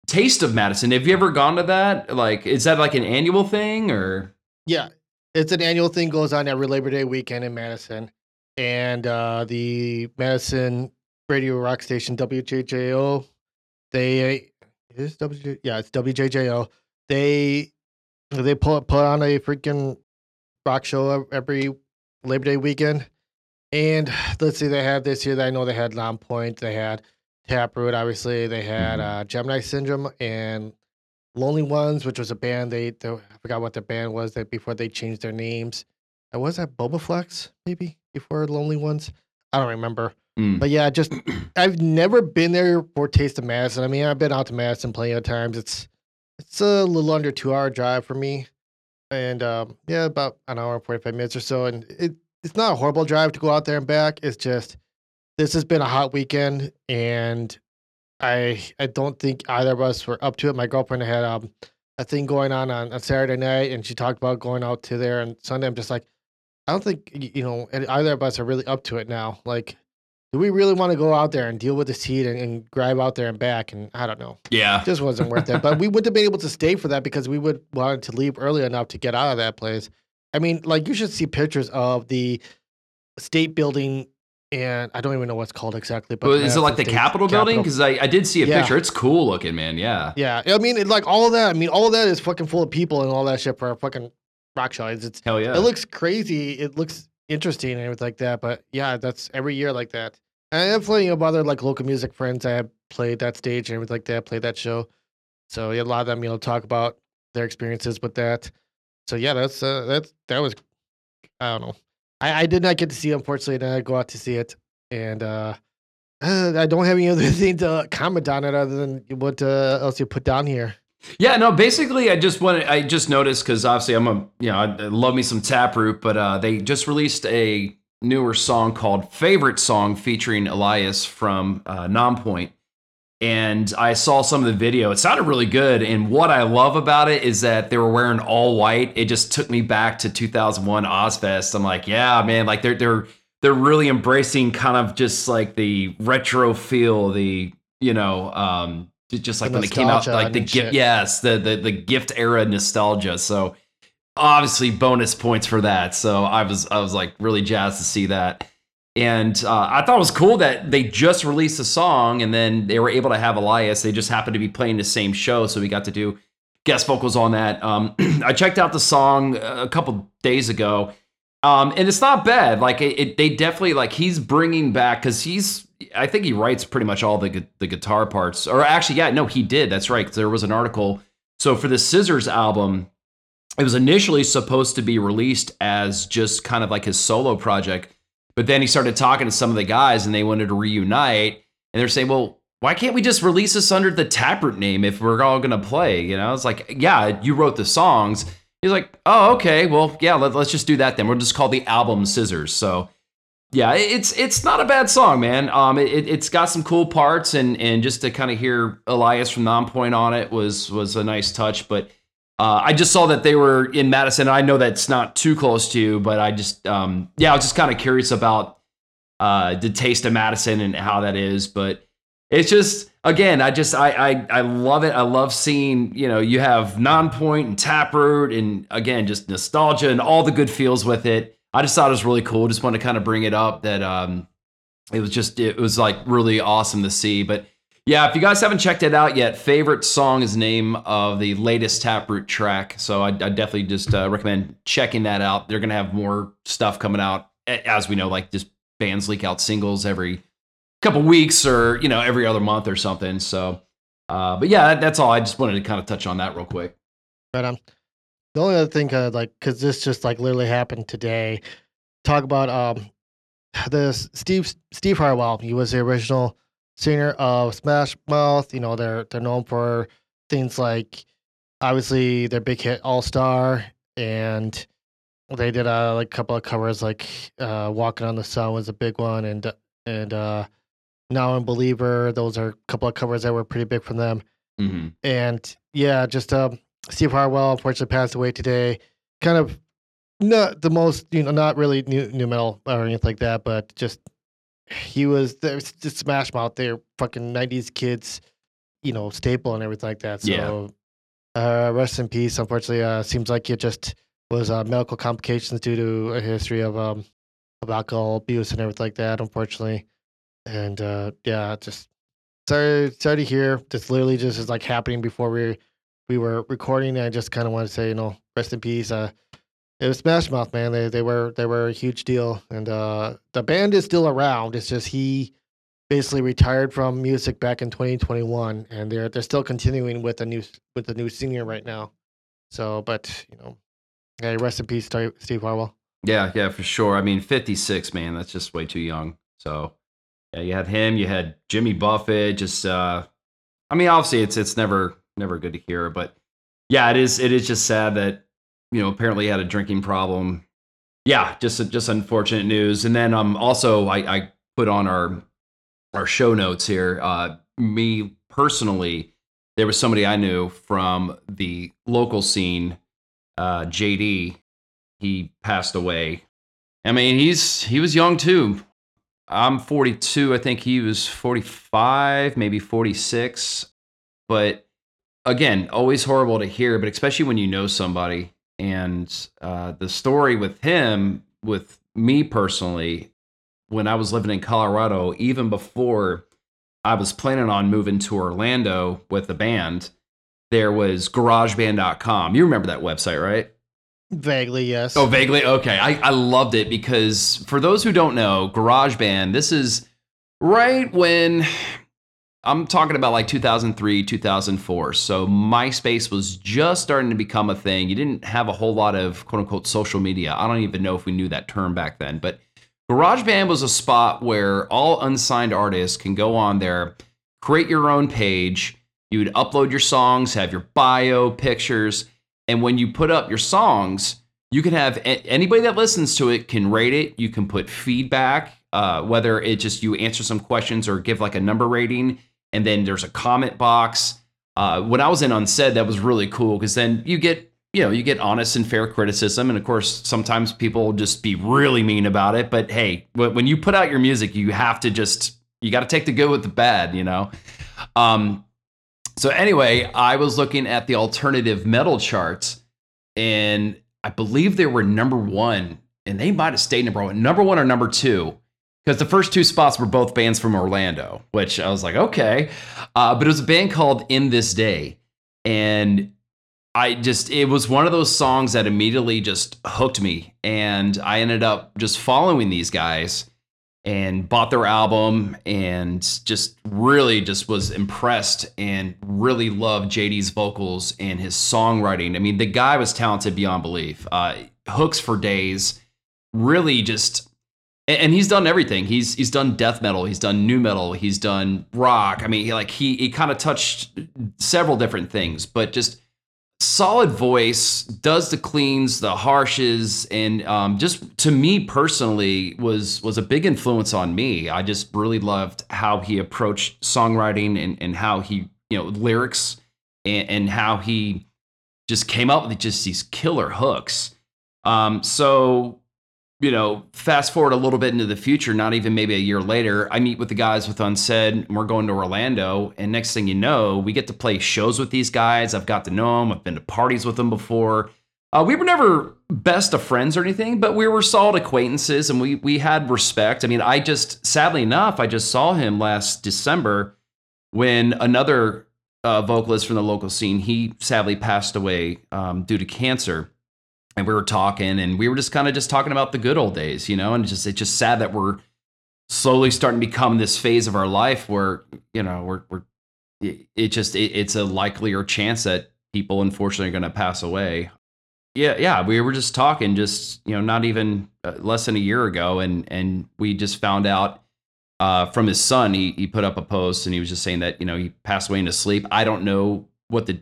Taste of Madison. Have you ever gone to that? Like, is that like an annual thing or? Yeah, it's an annual thing goes on every Labor Day weekend in Madison, and uh, the Madison radio rock station WJJO, they is WJ yeah it's WJJO. They they put put on a freaking rock show every Labor Day weekend, and let's see, they had this year. I know they had Long Point, they had Taproot, obviously they had Mhm. uh, Gemini Syndrome and Lonely Ones, which was a band. They, they I forgot what the band was that before they changed their names. Was that Bobaflex maybe before Lonely Ones? I don't remember. Mm. But yeah, just I've never been there for Taste of Madison. I mean, I've been out to Madison plenty of times. It's it's a little under two hour drive for me, and um, yeah, about an hour and forty five minutes or so. And it it's not a horrible drive to go out there and back. It's just this has been a hot weekend, and I I don't think either of us were up to it. My girlfriend had um, a thing going on, on Saturday night, and she talked about going out to there. And Sunday, I'm just like, I don't think you know either of us are really up to it now. Like, do we really want to go out there and deal with this heat and, and drive out there and back? And I don't know, Yeah. it just wasn't worth it. But we wouldn't have been able to stay for that because we would wanted to leave early enough to get out of that place. I mean, like you should see pictures of the state building, and I don't even know what's called exactly. But Well, is it like the State Capitol building? Because I, I did see a Yeah. picture. It's cool looking, man. Yeah. Yeah, I mean, it, like all of that. I mean, all of that is fucking full of people and all that shit for a fucking rock show. It's, it's Hell yeah. it looks crazy. It looks interesting and everything like that. But yeah, that's every year like that. And I have plenty of other like local music friends that have played that stage and everything like that, played that show. So yeah, a lot of them, you know, talk about their experiences with that. So yeah, that's uh, that's that was I don't know. I, I did not get to see it, unfortunately, and I go out to see it. And uh, I don't have any other thing to comment on it other than what uh, else you put down here. Yeah, no, basically I just wanted I just noticed because obviously I'm a you know, I love me some Taproot, but uh they just released a newer song called Favorite Song featuring Elias from uh Nonpoint. And I saw some of the video. It sounded really good. And what I love about it is that they were wearing all white. It just took me back to 2001 Ozzfest. I'm like, yeah, man, like they're they're they're really embracing kind of just like the retro feel, the you know, um, just like The when it came out, like the gift, shit. yes, the, the the gift era nostalgia. So obviously bonus points for that. So I was I was like really jazzed to see that. And uh, I thought it was cool that they just released a song and then they were able to have Elias. They just happened to be playing the same show, so we got to do guest vocals on that. Um, I checked out the song a couple days ago, um, and it's not bad. Like it, it they definitely like he's bringing back because he's I think he writes pretty much all the the guitar parts. Or actually, yeah, no, he did. That's right. there was an article. So for the Scissors album, it was initially supposed to be released as just kind of like his solo project, but then he started talking to some of the guys, and they wanted to reunite. And they're saying, well. Why can't we just release this under the Taproot name if we're all gonna play? You know, it's like, yeah, you wrote the songs. He's like, oh, okay, well, yeah, let, let's just do that then. We'll just call the album Scissors. So, yeah, it's it's not a bad song, man. Um, it- it's got some cool parts, and and just to kind of hear Elias from Nonpoint on it was was a nice touch. But uh, I just saw that they were in Madison. I know that's not too close to you, but I just um, yeah, I was just kind of curious about uh, the taste of Madison and how that is. But it's just again, I just I I I love it. I love seeing you know you have Nonpoint and Taproot, and again just nostalgia and all the good feels with it. I just thought it was really cool. Just want to kind of bring it up that um, it was just it was like really awesome to see. But yeah, if you guys haven't checked it out yet, favorite song is name of the latest Taproot track. So I, I definitely just uh, recommend checking that out. They're gonna have more stuff coming out as we know, like just bands leak out singles every couple weeks or you know every other month or something. So, uh, but yeah, that, that's all. I just wanted to kind of touch on that real quick. Right on. The only other thing, uh, like, because this just like literally happened today. Talk about um, this Steve Steve Harwell. He was the original singer of Smash Mouth. You know, they're they're known for things like obviously their big hit All Star, and they did a like couple of covers like uh, Walking on the Sun was a big one, and and uh, Now and Believer. Those are a couple of covers that were pretty big from them hmm and yeah, just um, Steve Harwell unfortunately passed away today. Kind of not the most, you know, not really new nu metal or anything like that, but just he was there's just Smash Mouth. They're fucking '90s kids, you know, staple and everything like that. Yeah. So, uh, rest in peace. Unfortunately, uh, seems like it just was uh, medical complications due to a history of um of alcohol abuse and everything like that. Unfortunately, and uh, yeah, just sorry sorry to hear. This literally just is like happening before we we were recording. I just kind of want to say, you know, rest in peace. Uh, it was Smash Mouth, man. They they were they were a huge deal, and uh, the band is still around. It's just he basically retired from music back in 2021, and they're they're still continuing with a new with the new singer right now. So, but you know, hey, rest in peace, Steve Harwell. Yeah, yeah, for sure. I mean, 56, man, that's just way too young. So, you had him, you had Jimmy Buffett, just uh I mean, obviously it's it's never never good to hear, but yeah, it is it is just sad that you know, apparently had a drinking problem. Yeah, just just unfortunate news. And then um also I I put on our our show notes here. Uh me personally, there was somebody I knew from the local scene, uh JD he passed away. I mean, he's he was young too. I'm 42. I think he was 45, maybe 46. But again, always horrible to hear, but especially when you know somebody. And uh, the story with him, with me personally, when I was living in Colorado, even before I was planning on moving to Orlando with the band, there was GarageBand.com. You remember that website, right? Vaguely, yes. Oh, vaguely. Okay, I, I loved it because for those who don't know, GarageBand, this is right when I'm talking about like 2003, 2004. So MySpace was just starting to become a thing. You didn't have a whole lot of quote unquote social media. I don't even know if we knew that term back then, but GarageBand was a spot where all unsigned artists can go on there, create your own page. You would upload your songs, have your bio, pictures and when you put up your songs, you can have anybody that listens to it can rate it. You can put feedback, uh, whether it just you answer some questions or give like a number rating. And then there's a comment box. Uh, when I was in Unsaid, that was really cool because then you get you know you get honest and fair criticism and of course sometimes people just be really mean about it but hey when you put out your music you have to just you got to take the good with the bad you know um, so anyway, I was looking at the alternative metal charts, and I believe they were number one, and they might have stayed number one, number one or number two, because the first two spots were both bands from Orlando, which I was like, okay, uh, but it was a band called In This Day, and I just it was one of those songs that immediately just hooked me, and I ended up just following these guys and bought their album and just really just was impressed and really loved JD's vocals and his songwriting. I mean, the guy was talented beyond belief. Uh, hooks for days, really just and he's done everything. He's he's done death metal, he's done nu metal, he's done rock. I mean, he, like he he kind of touched several different things, but just solid voice, does the cleans, the harshes, and um, just to me personally was was a big influence on me. I just really loved how he approached songwriting and and how he you know lyrics and, and how he just came up with just these killer hooks. Um, so you know, fast forward a little bit into the future, not even maybe a year later, I meet with the guys with Unsaid, and we're going to Orlando. And next thing you know, we get to play shows with these guys. I've got to know them. I've been to parties with them before. Uh, we were never best of friends or anything, but we were solid acquaintances, and we we had respect. I mean, I just sadly enough, I just saw him last December when another uh, vocalist from the local scene he sadly passed away um, due to cancer and we were talking and we were just kind of just talking about the good old days, you know, and it's just it's just sad that we're slowly starting to become this phase of our life where, you know, we're we're it, just it, it's a likelier chance that people unfortunately are going to pass away. Yeah, yeah, we were just talking just, you know, not even uh, less than a year ago and and we just found out uh, from his son, he he put up a post and he was just saying that, you know, he passed away in his sleep. I don't know what the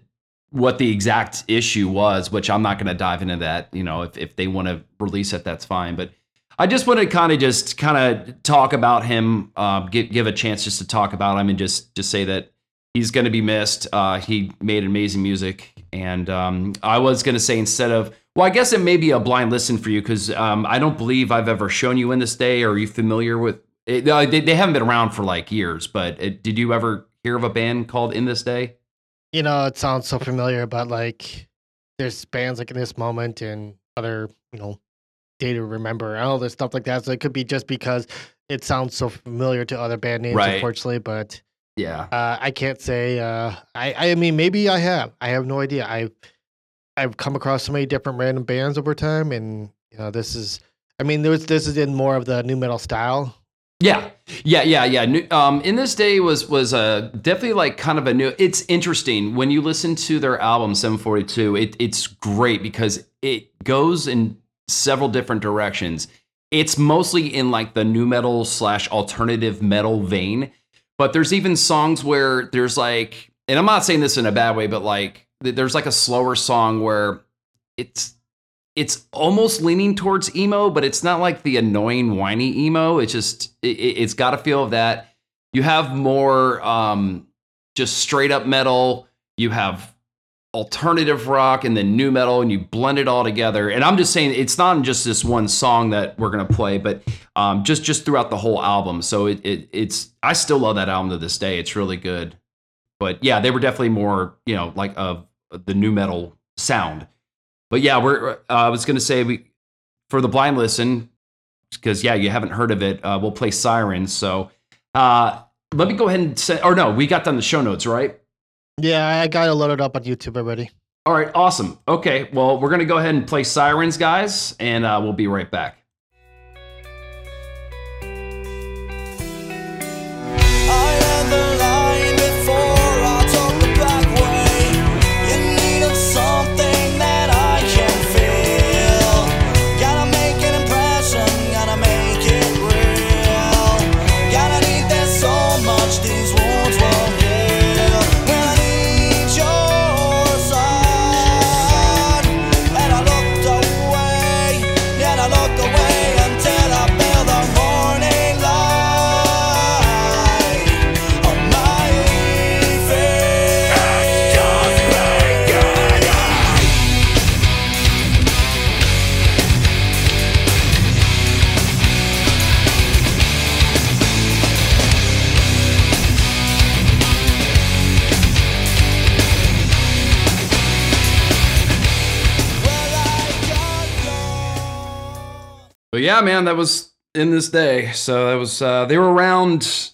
what the exact issue was, which I'm not going to dive into that. You know, if, if they want to release it, that's fine. But I just want to kind of just kind of talk about him, uh, give, give a chance just to talk about him and just, just say that he's going to be missed. Uh, he made amazing music. And um, I was going to say instead of, well, I guess it may be a blind listen for you because um, I don't believe I've ever shown you in this day. Are you familiar with it? They, they haven't been around for like years, but it, did you ever hear of a band called In This Day? You know, it sounds so familiar, but like there's bands like in this moment and other, you know, day to remember and all this stuff like that. So it could be just because it sounds so familiar to other band names, right. unfortunately. But yeah, uh, I can't say. Uh, I I mean, maybe I have. I have no idea. I've I've come across so many different random bands over time, and you know, this is. I mean, there was, this is in more of the nu metal style, Yeah, yeah, yeah, yeah. New- Um, in this day was was uh, definitely like kind of a new. It's interesting when you listen to their album 742. It, it's great because it goes in several different directions. It's mostly in like the nu metal slash alternative metal vein, but there's even songs where there's like, and I'm not saying this in a bad way, but like there's like a slower song where it's it's almost leaning towards emo, but it's not like the annoying whiny emo. It's just it, it's got a feel of that. You have more um, just straight up metal. You have alternative rock and then nu metal, and you blend it all together. And I'm just saying it's not just this one song that we're gonna play, but um, just just throughout the whole album. So it, it it's I still love that album to this day. It's really good. But yeah, they were definitely more you know like of the nu metal sound. But yeah, we're. Uh, I was gonna say we for the blind listen because yeah, you haven't heard of it. Uh, we'll play Sirens. So uh, let me go ahead and say. Or no, we got done the show notes, right? Yeah, I got it loaded up on YouTube already. All right, awesome. Okay, well, we're gonna go ahead and play Sirens, guys, and uh, we'll be right back. Yeah, man, that was in this day. So that was uh, they were around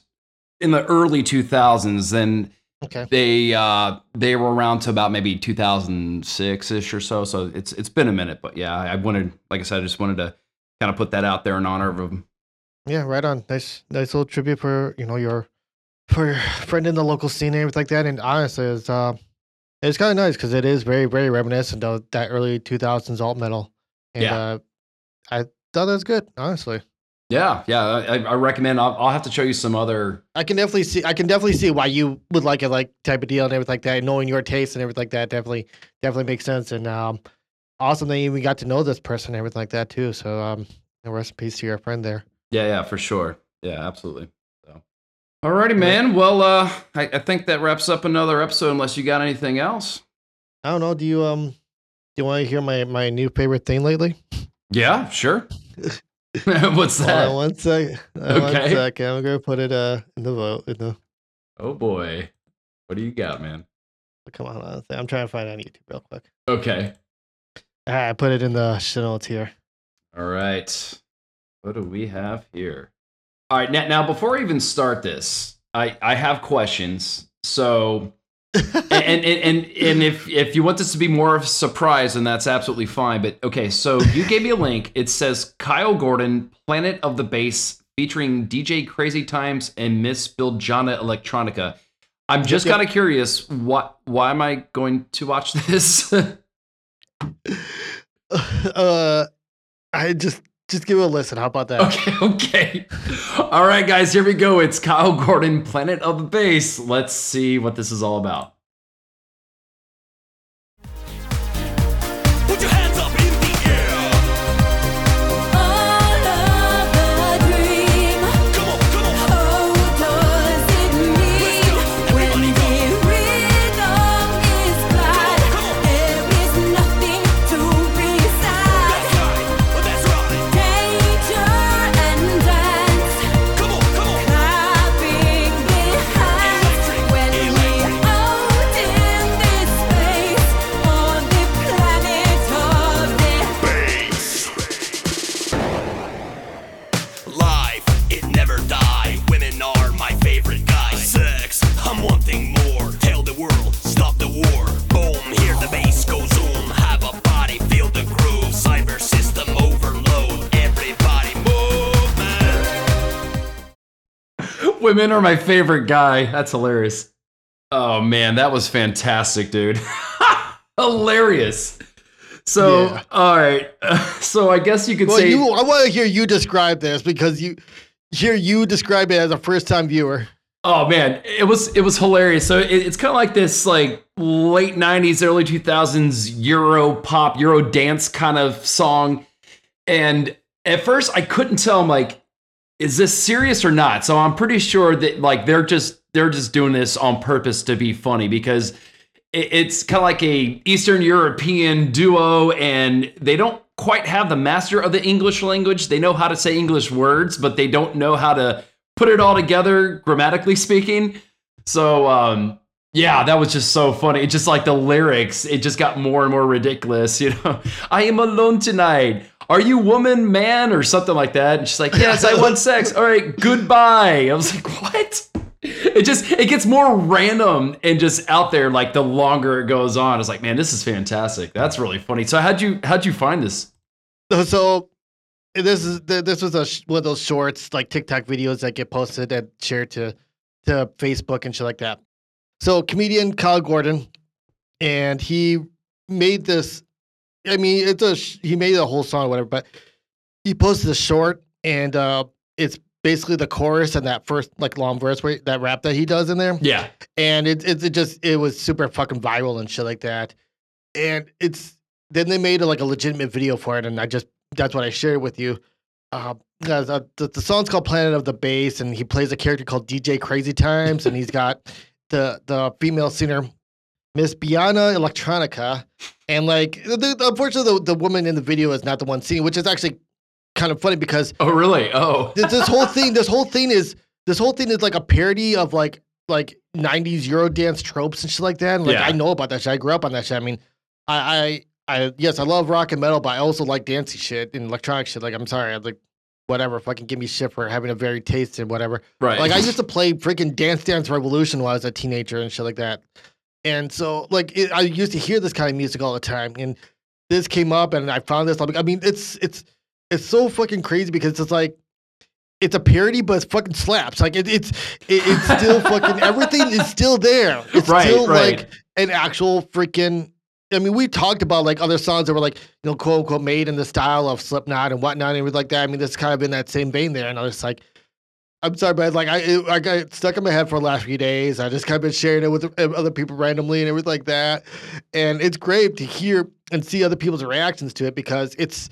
in the early 2000s. and Okay. they uh, they were around to about maybe 2006 ish or so. So it's it's been a minute. But yeah, I wanted, like I said, I just wanted to kind of put that out there in honor of them. Yeah, right on. Nice, nice little tribute for you know your for your friend in the local scene and everything like that. And honestly, it's uh, it's kind of nice because it is very, very reminiscent of that early two thousands alt metal. And Yeah. uh, I thought that was good. Honestly, Yeah, yeah, I, I recommend. I'll, I'll have to show you some other. I can definitely see. I can definitely see why you would like it, like type of deal and everything like that. Knowing your taste and everything like that definitely, definitely makes sense. And um, awesome that you even got to know this person and everything like that too. So um, rest in peace to your friend there. Yeah, yeah, for sure. Yeah, absolutely. So, alrighty, man. Well, uh, I, I think that wraps up another episode. Unless you got anything else. I don't know. Do you um, do you want to hear my my new favorite thing lately? Yeah, sure. What's that? on one sec. uh, One Okay. second. I'm gonna put it uh in the vote. In the Oh boy, what do you got, man? come on, hold on a sec. I'm trying to find it on YouTube real quick. Okay. Ah, I put it in the channel tier. All right. What do we have here? All right. Now, now before I even start this, I I have questions. So, and and and, and if if you want this to be more of a surprise, then that's absolutely fine. But okay, so you gave me a link. It says Kyle Gordon, Planet of the Bass, featuring DJ Crazy Times and Miss Biljana Electronica. I'm just Yep. kind of curious. What? Why am I going to watch this? uh, I just just give it a listen. How about that? Okay, okay. All right, guys, here we go. It's Kyle Gordon, Planet of the Bass. Let's see what this is all about. Women are my favorite guy. That's hilarious. Oh man, that was fantastic, dude. hilarious. So, Yeah. all right. so I guess you could Well, say you, I want to hear you describe this because you hear you describe it as a first time viewer. Oh man, it was it was hilarious. So it, it's kind of like this like late '90s, early 2000s Euro pop, Euro dance kind of song. And at first, I couldn't tell. I'm like, is this serious or not? So I'm pretty sure that like they're just they're just doing this on purpose to be funny because it, it's kind of like a Eastern European duo, and they don't quite have the master of the English language. They know how to say English words, but they don't know how to put it all together grammatically speaking. So um yeah, that was just so funny. It just like the lyrics, it just got more and more ridiculous. You know, I am alone tonight. Are you woman, man, or something like that? And she's like, Yes, I want sex. All right, goodbye. I was like, What? It just it gets more random and just out there like the longer it goes on. It's like, man, this is fantastic. That's really funny. So how'd you how'd you find this? So- So this is this was a one of those shorts like TikTok videos that get posted and shared to to Facebook and shit like that. So comedian Kyle Gordon, and he made this. I mean, it's a he made a whole song or whatever, but he posted a short and uh it's basically the chorus and that first like long verse where that rap that he does in there Yeah. and it, it it just it was super fucking viral and shit like that and it's then they made a, like a legitimate video for it and i just that's what i shared with you uh, uh, the, the song's called planet of the bass and he plays a character called dj crazy times and he's got the the female singer miss biljana electronica and like the, the, unfortunately the, the woman in the video is not the one singing which is actually kind of funny because Oh really? Oh. this, this whole thing this whole thing is this whole thing is like a parody of like like 90s euro dance tropes and shit like that and like Yeah. i know about that shit i grew up on that shit i mean i i i yes i love rock and metal but i also like dancey shit and electronic shit like i'm sorry i like whatever fucking give me shit for having a very taste and whatever Right. like I used to play freaking Dance Dance Revolution while I was a teenager and shit like that. And so like it, I used to hear this kind of music all the time. And this came up and I found this. I mean, it's it's it's so fucking crazy because it's like it's a parody, but it's fucking slaps. Like it, it's it, it's still fucking everything is still there. It's Right, still right. like an actual freaking. I mean, we talked about like other songs that were like you know quote unquote made in the style of Slipknot and whatnot and everything like that. I mean, that's kind of in that same vein there. And I was like, I'm sorry, but like I it, I got stuck in my head for the last few days. I just kind of been sharing it with uh, other people randomly and everything like that. And it's great to hear and see other people's reactions to it because it's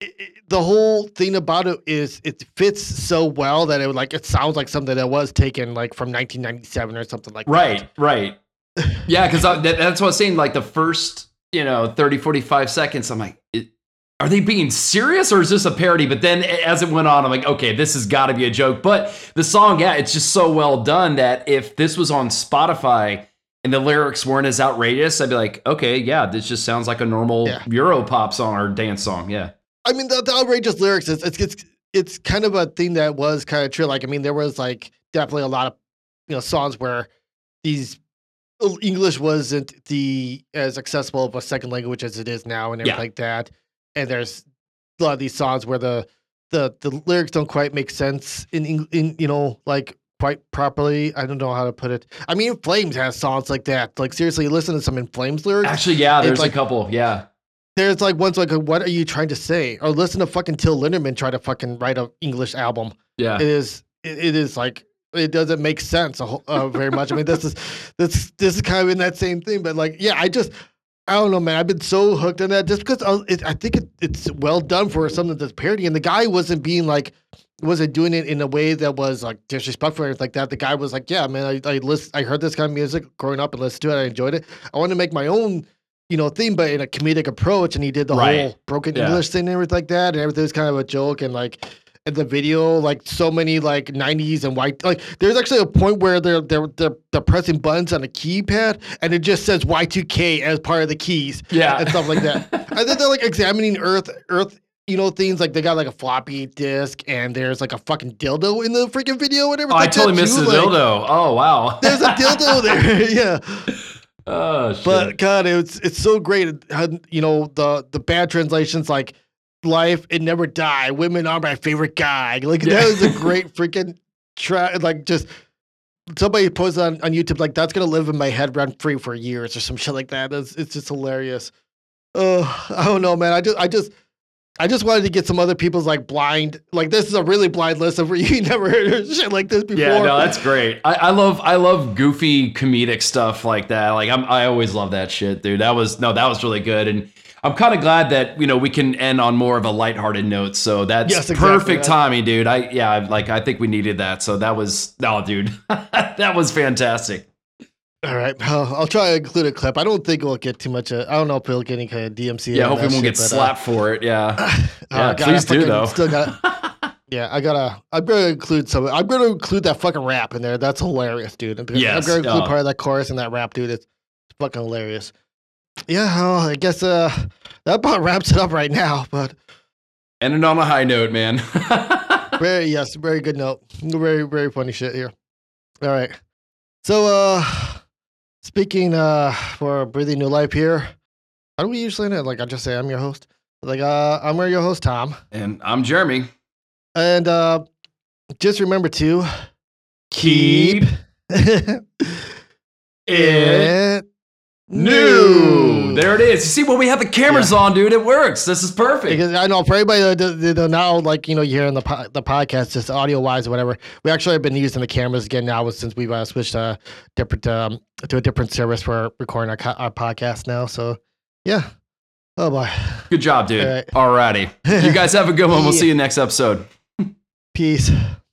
it, it- the whole thing about it is it fits so well that it like it sounds like something that was taken like from 1997 or something like that. Right, right. Yeah, because that, that's what I was saying. Like the first, you know, 30, 45 seconds, I'm like, it, are they being serious or is this a parody? But then as it went on, I'm like, okay, this has got to be a joke. But the song, yeah, it's just so well done that if this was on Spotify and the lyrics weren't as outrageous, I'd be like, okay, yeah, this just sounds like a normal Yeah. Euro pop song or dance song. Yeah. I mean, the, the outrageous lyrics is it's, it's it's kind of a thing that was kind of true. Like, I mean, there was like definitely a lot of you know songs where these Oh, English wasn't the as accessible of a second language as it is now, and everything Yeah. like that. And there's a lot of these songs where the the the lyrics don't quite make sense in in you know like quite properly. I don't know how to put it. I mean, Flames has songs like that. Like seriously, listen to some in Flames lyrics Actually, yeah, there's like- a couple. Yeah. there's like ones like, what are you trying to say? Or listen to fucking Till Lindemann try to fucking write an English album. Yeah. It is, it, it is like, it doesn't make sense a whole, uh, very much. I mean, this is, this, this is kind of in that same thing. But like, yeah, I just, I don't know, man. I've been so hooked on that just because I, was- it, I think it, it's well done for something that's parody. And the guy wasn't being like, wasn't doing it in a way that was like disrespectful or anything like that. The guy was like, yeah, man, I, I list, I heard this kind of music growing up and listened to it. I enjoyed it. I want to make my own, you know, theme, but in a comedic approach. And he did the Right. whole broken Yeah. English thing and everything like that. And everything was kind of a joke. And like, the video, like so many like 90s and white like there's actually a point where they're they're they're, they're pressing buttons on a keypad and it just says Y2K as part of the keys Yeah. and stuff like that. and then they're like examining Earth Earth you know things like they got like a floppy disk and there's like a fucking dildo in the freaking video and Oh, everything. I totally that, missed the like, dildo. Oh, wow. There's a dildo there, yeah. oh, shit. But God, it's it's so great. You know the the bad translations like life it never die. Women are my favorite guy. Like Yeah. that was a great freaking try like just somebody posted on, on YouTube like that's gonna live in my head rent free for years or some shit like that. It's, it's just hilarious. Oh, I don't know, man. I just I just I just wanted to get some other people's like blind like this is a really blind list of where you never heard of shit like this before. Yeah, no, that's great. I, I love I love goofy comedic stuff like that. Like I'm I always love that shit, dude. That was no, that was really good. And I'm kind of glad that you know we can end on more of a lighthearted note. So that's Yes, exactly, perfect man. timing, dude. I yeah, like I think we needed that. So that was no, dude, that was fantastic. All right, I'll, I'll try to include a clip. I don't think we'll get too much. Uh, I don't know if we'll get any kind of DMC. Yeah, out of hopefully we that won't get shit, but, uh, slapped for it. Yeah, uh, Yeah, God, I please do, though. Still got. Yeah, I gotta. I'm gonna include some. I'm gonna include that fucking rap in there. That's hilarious, dude. I'm, Yes, I'm gonna include uh, part of that chorus and that rap, dude. It's fucking hilarious. Yeah, well, I guess uh, that about wraps it up right now. But ending on a high note, man. very yes, very good note. Very very funny shit here. All right. So uh, speaking uh for breathing new life here. How do we usually end it? Like I just say, I'm your host. Like uh, I'm your host, Tom. and I'm Jeremy. And uh just remember to Keep it it new. There it is. You see, when we have the cameras on, dude, it works. This is perfect. Because I know for everybody that don't like you know, you hear in the po- the podcast, just audio wise or whatever. We actually have been using the cameras again now since we've uh, switched uh, different um, to a different service for recording our, co- our podcast now. So yeah. Oh boy. Good job, dude. All right. Alrighty. You guys have a good one. We'll Yeah. see you next episode. Peace.